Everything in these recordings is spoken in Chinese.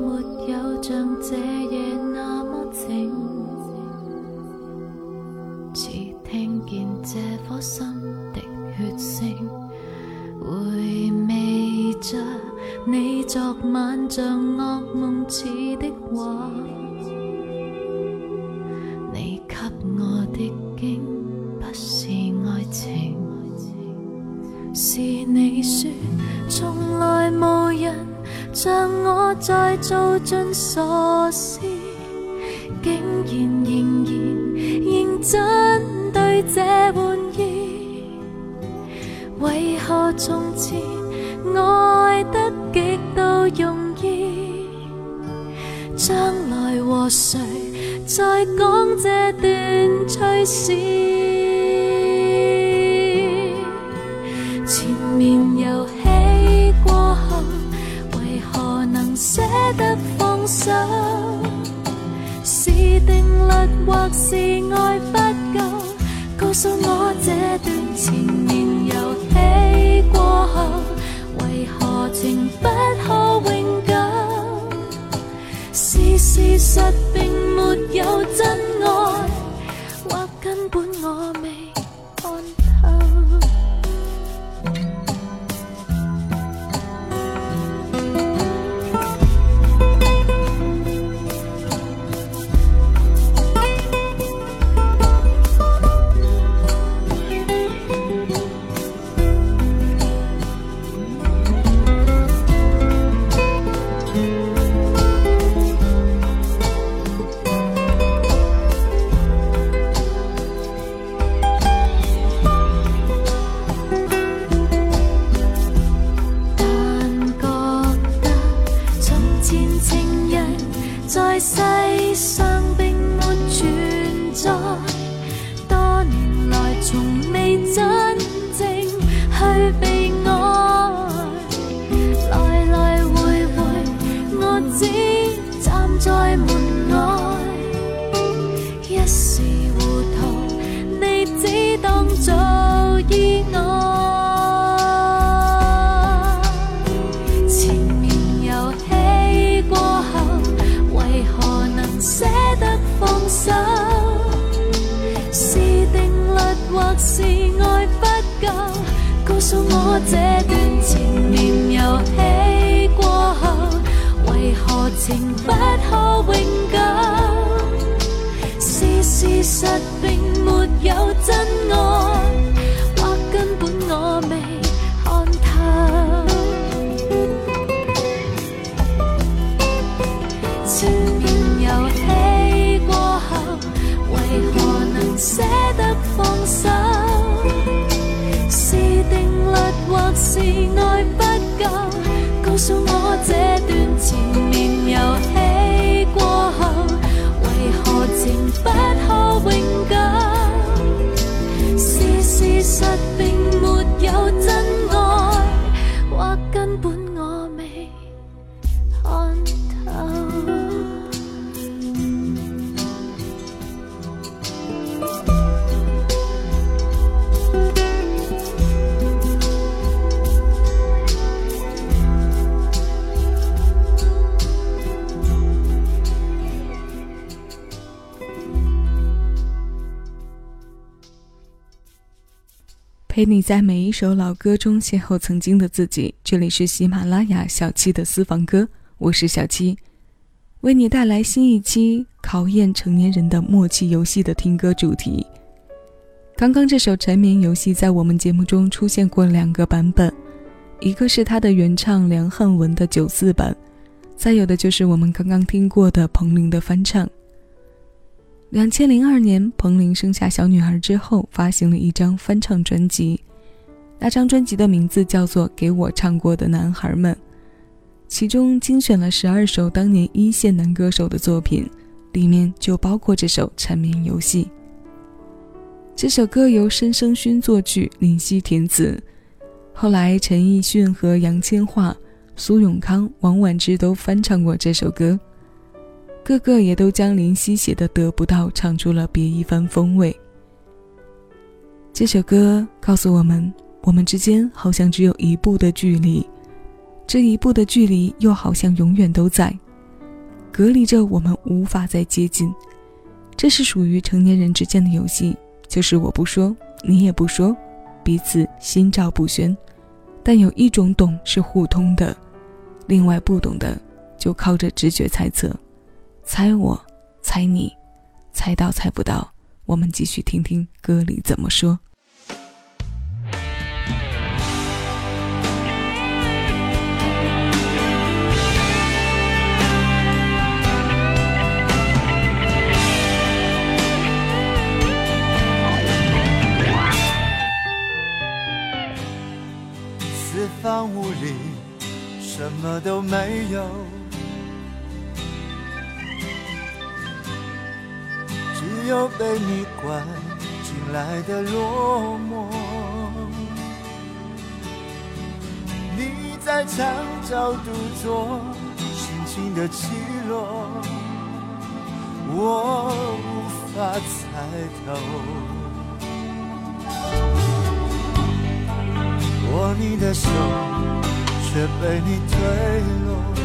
没有像这夜那么静。似听见这颗心的血声回味着你昨晚像噩梦似的话。傻事，竟然仍然认真对这玩意。为何从前爱得极度容易，将来和谁再讲这段趣事？前面游戏过后，为何能舍得手？是定律或是爱不够？告诉我这段前面游戏过后，为何情不可永久？是事实并没有真爱，或根本我未真爱，陪你在每一首老歌中邂逅曾经的自己。这里是喜马拉雅小七的私房歌，我是小七，为你带来新一期考验成年人的默契游戏的听歌主题。刚刚这首《沉眠游戏》在我们节目中出现过两个版本，一个是它的原唱梁汉文的九四版，再有的就是我们刚刚听过的彭羚的翻唱。两千零二年，彭羚生下小女孩之后，发行了一张翻唱专辑。那张专辑的名字叫做《给我唱过的男孩们》，其中精选了十二首当年一线男歌手的作品，里面就包括这首《缠绵游戏》。这首歌由申生勋作曲，林夕填词。后来，陈奕迅和杨千嬅、苏永康、王菀之都翻唱过这首歌。个个也都将林夕写的《得不到》唱出了别一番风味。这首歌告诉我们，我们之间好像只有一步的距离，这一步的距离又好像永远都在，隔离着我们无法再接近。这是属于成年人之间的游戏，就是我不说，你也不说，彼此心照不宣。但有一种懂是互通的，另外不懂的就靠着直觉猜测，猜我，猜你，猜到猜不到，我们继续听听歌里怎么说。四方屋里什么都没有，只有被你关进来的落寞。你在墙角独坐，心情的起落，我无法猜透。握你的手，却被你推落。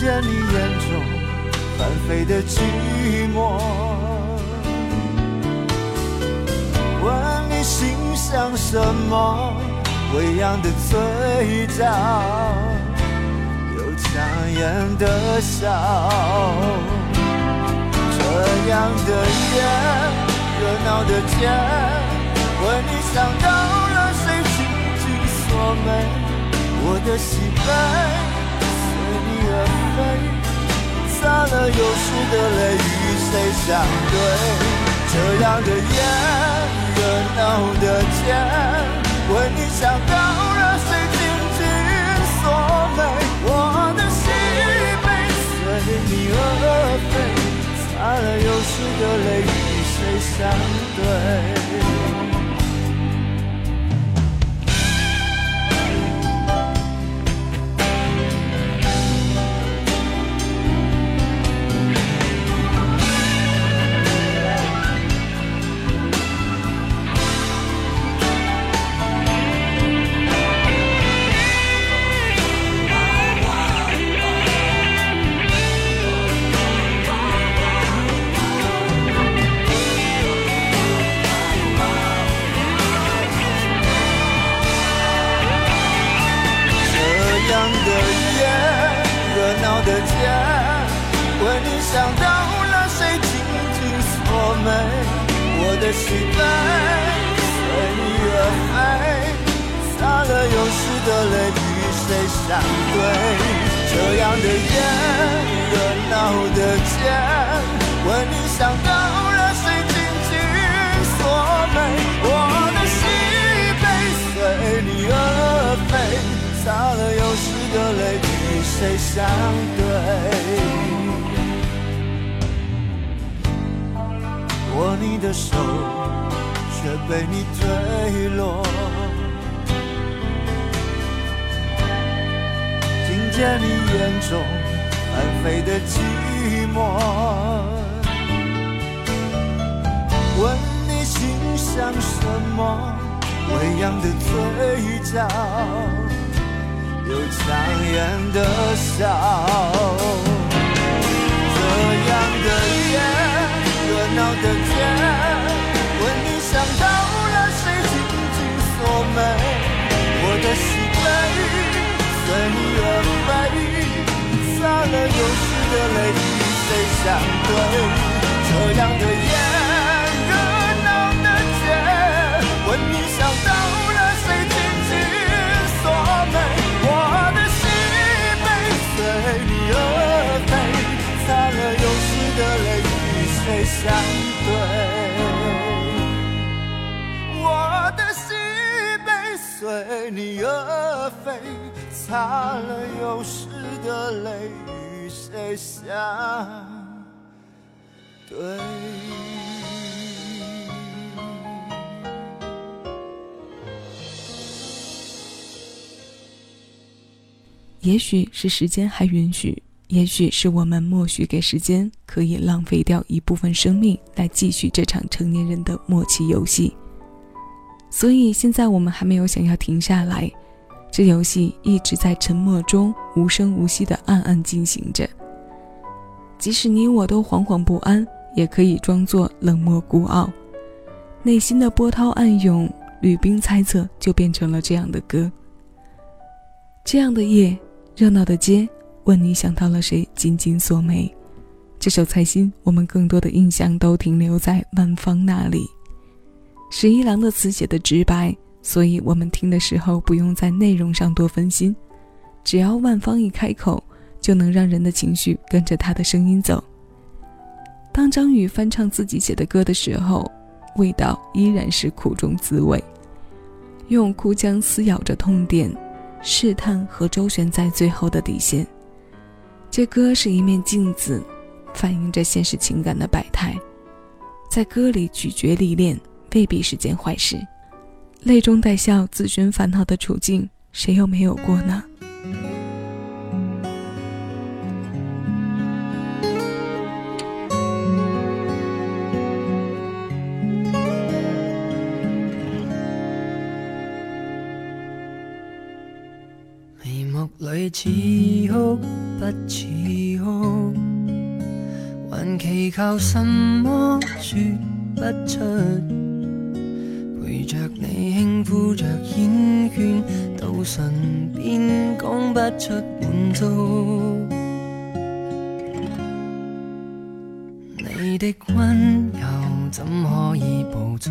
见你眼中翻飞的寂寞，问你心想什么？微扬的嘴角，有强颜的笑，这样的夜。热闹的街，为你想到了谁紧紧锁眉，我的喜悲随你而飞，洒了有时的泪与谁相对？这样的夜，热闹的街，为你想到了谁紧紧锁眉，我的喜悲随你而飞，洒了有时的泪。与谁相对。的喜悲随你而飞，洒了又湿的泪与谁相对？这样的夜，热闹的街，为你想到了谁紧紧锁眉？我的喜悲随你而飞，洒了又湿的泪与谁相对？你的手，却被你推落。听见你眼中翻飞的寂寞，问你心想什么？微扬的嘴角，有强颜的笑。这样的夜。闹的天，问你想到了谁紧紧锁门？我的喜悲随你而飞，洒了又湿的泪与谁相对？这样的夜，相对？我的心被随你而飞，擦了又湿的泪与谁相对？也许是时间还允许。也许是我们默许给时间可以浪费掉一部分生命来继续这场成年人的默契游戏，所以现在我们还没有想要停下来，这游戏一直在沉默中无声无息的暗暗进行着。即使你我都惶惶不安，也可以装作冷漠孤傲。内心的波涛暗涌，吕冰猜测就变成了这样的歌。这样的夜，热闹的街，问你想到了谁？紧紧锁眉。这首《猜心》，我们更多的印象都停留在万芳那里。十一郎的词写的直白，所以我们听的时候不用在内容上多分心，只要万芳一开口，就能让人的情绪跟着他的声音走。当张宇翻唱自己写的歌的时候，味道依然是苦中滋味，用哭腔撕咬着痛点。试探和周旋在最后的底线。这歌是一面镜子，反映着现实情感的百态。在歌里咀嚼历练，未必是件坏事。泪中带笑，自寻烦恼的处境，谁又没有过呢？似哭不似哭，还祈求什么说不出。陪着你轻呼着厌倦，到唇边讲不出满足。你的温柔怎可以暴躁？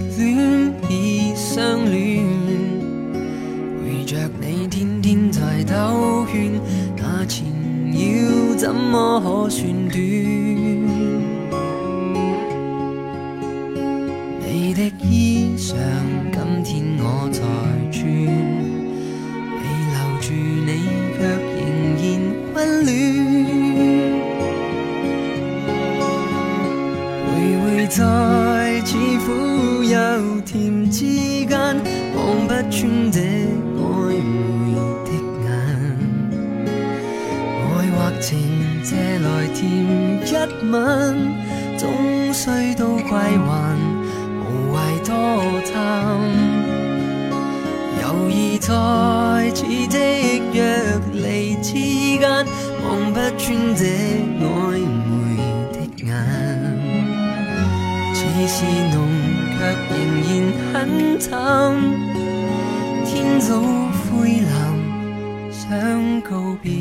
怎么可算短一。吻，终须都归还，无谓多贪。犹疑在似即若离之间，望不穿这暧昧的眼。似是浓，却仍然很淡。天早灰蓝，想告别。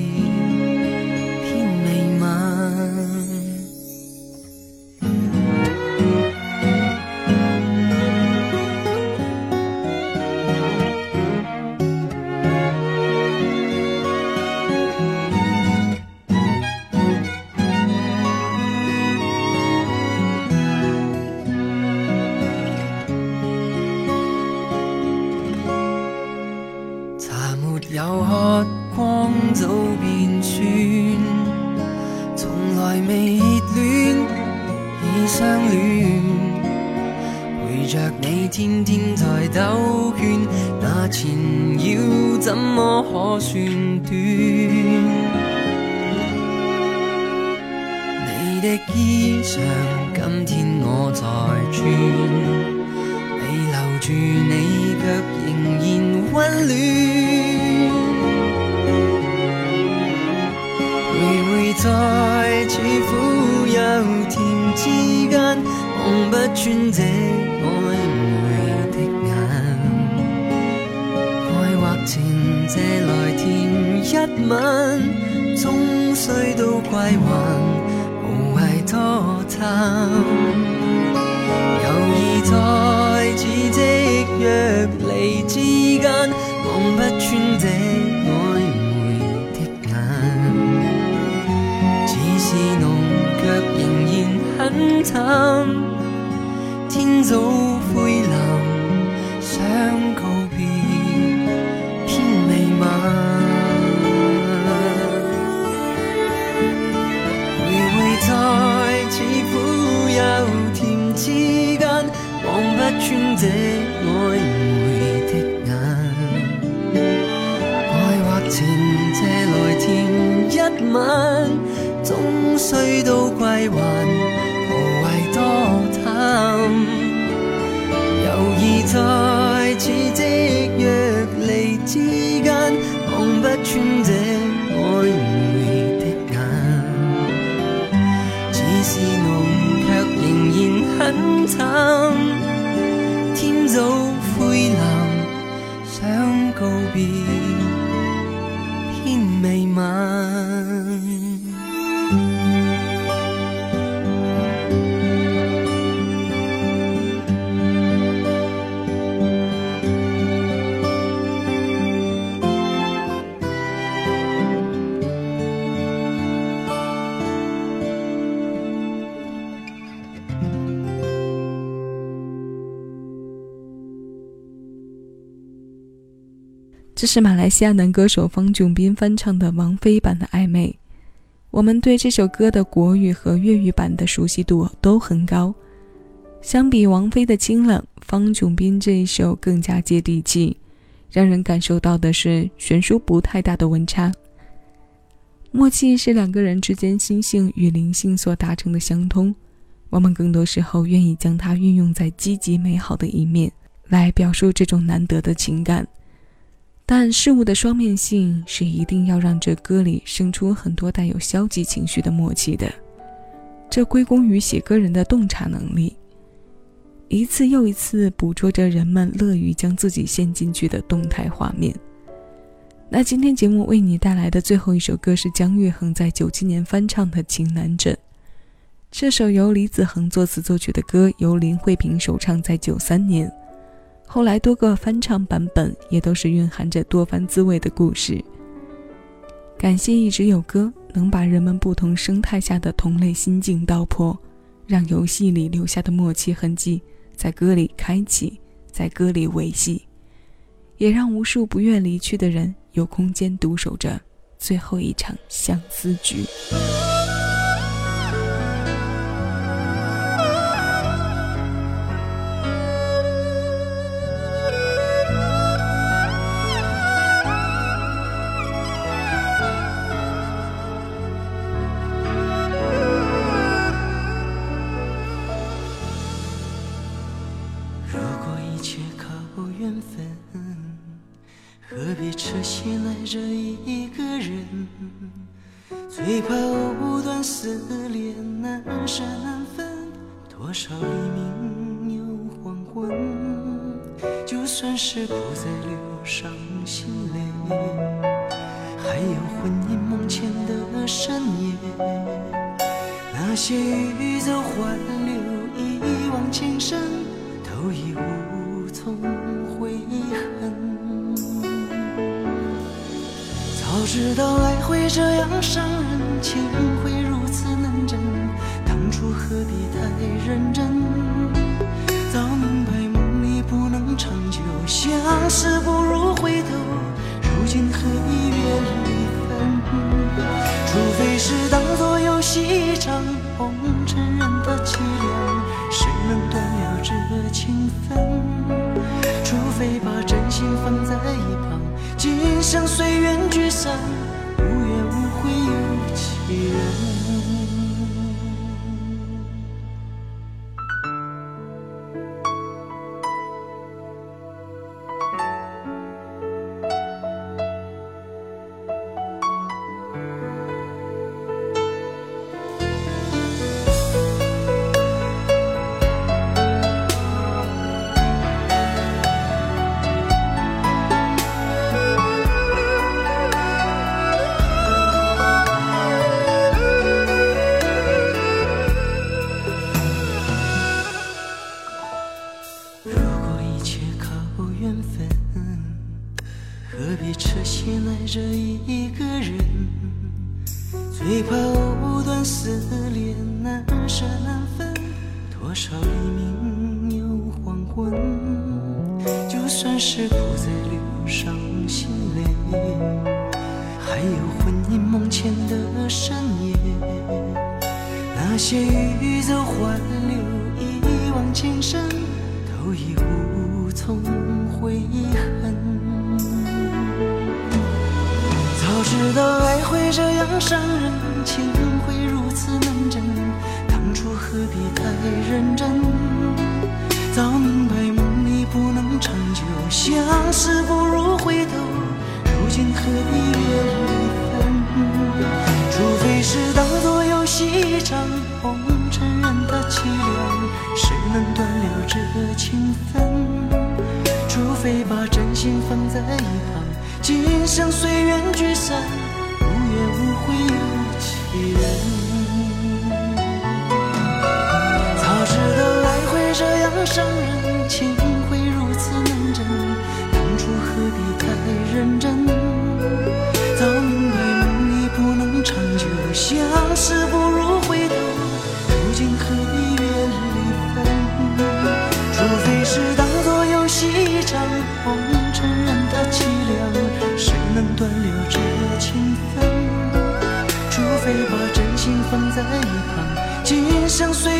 甜之间，望不穿这暧昧的眼。爱或情借来甜一吻，终须都归还，无谓多贪。犹疑在似即若离之间，望不穿这暧很淡，天早想这是马来西亚男歌手方炯斌翻唱的王菲版的《暧昧》。我们对这首歌的国语和粤语版的熟悉度都很高。相比王菲的清冷，方炯斌这一首更加接地气，让人感受到的是悬殊不太大的温差。默契是两个人之间心性与灵性所达成的相通，我们更多时候愿意将它运用在积极美好的一面，来表述这种难得的情感。但事物的双面性是一定要让这歌里生出很多带有消极情绪的默契的，这归功于写歌人的洞察能力，一次又一次捕捉着人们乐于将自己陷进去的动态画面。那今天节目为你带来的最后一首歌是姜育恒在九七年翻唱的《情难枕》，这首由李子恒作词作曲的歌，由林慧萍首唱在九三年。后来多个翻唱版本也都是蕴含着多番滋味的故事。感谢一直有歌能把人们不同生态下的同类心境道破，让游戏里留下的默契痕迹在歌里开启，在歌里维系，也让无数不愿离去的人有空间独守着最后一场相思局。着一个人最怕藕断丝连，难舍难分。多少黎明又黄昏，就算是不再流伤心泪，还有魂萦梦牵的深夜。那些欲走还留，一往情深，都已无从知道爱会这样伤人。情会如此难枕，当初何必太认真？早明白梦里不能长久，相思不如回头，如今何必怨离分？除非是当作游戏一场，红尘人的凄凉，谁能断了这情分？除非把真心放在一旁，今生随缘聚是不再流伤心泪，还有魂萦梦牵的深夜。那些欲走还留，一往情深，都已无。从悔恨。早知道爱会这样伤人，情会如此难枕，当初何必太认真？早明白长久，相识不如回头，如今何必怨离分？除非是当作游戏一场，红尘人的凄凉，谁能断了这情分？除非把真心放在一旁，今生随缘聚散，无怨无悔有情人。早知道爱会这样伤人，是不如回头，如今何必怨离分？除非是当作游戏一场，红尘任它凄凉，谁能断了这情分？除非把真心放在一旁，今生随，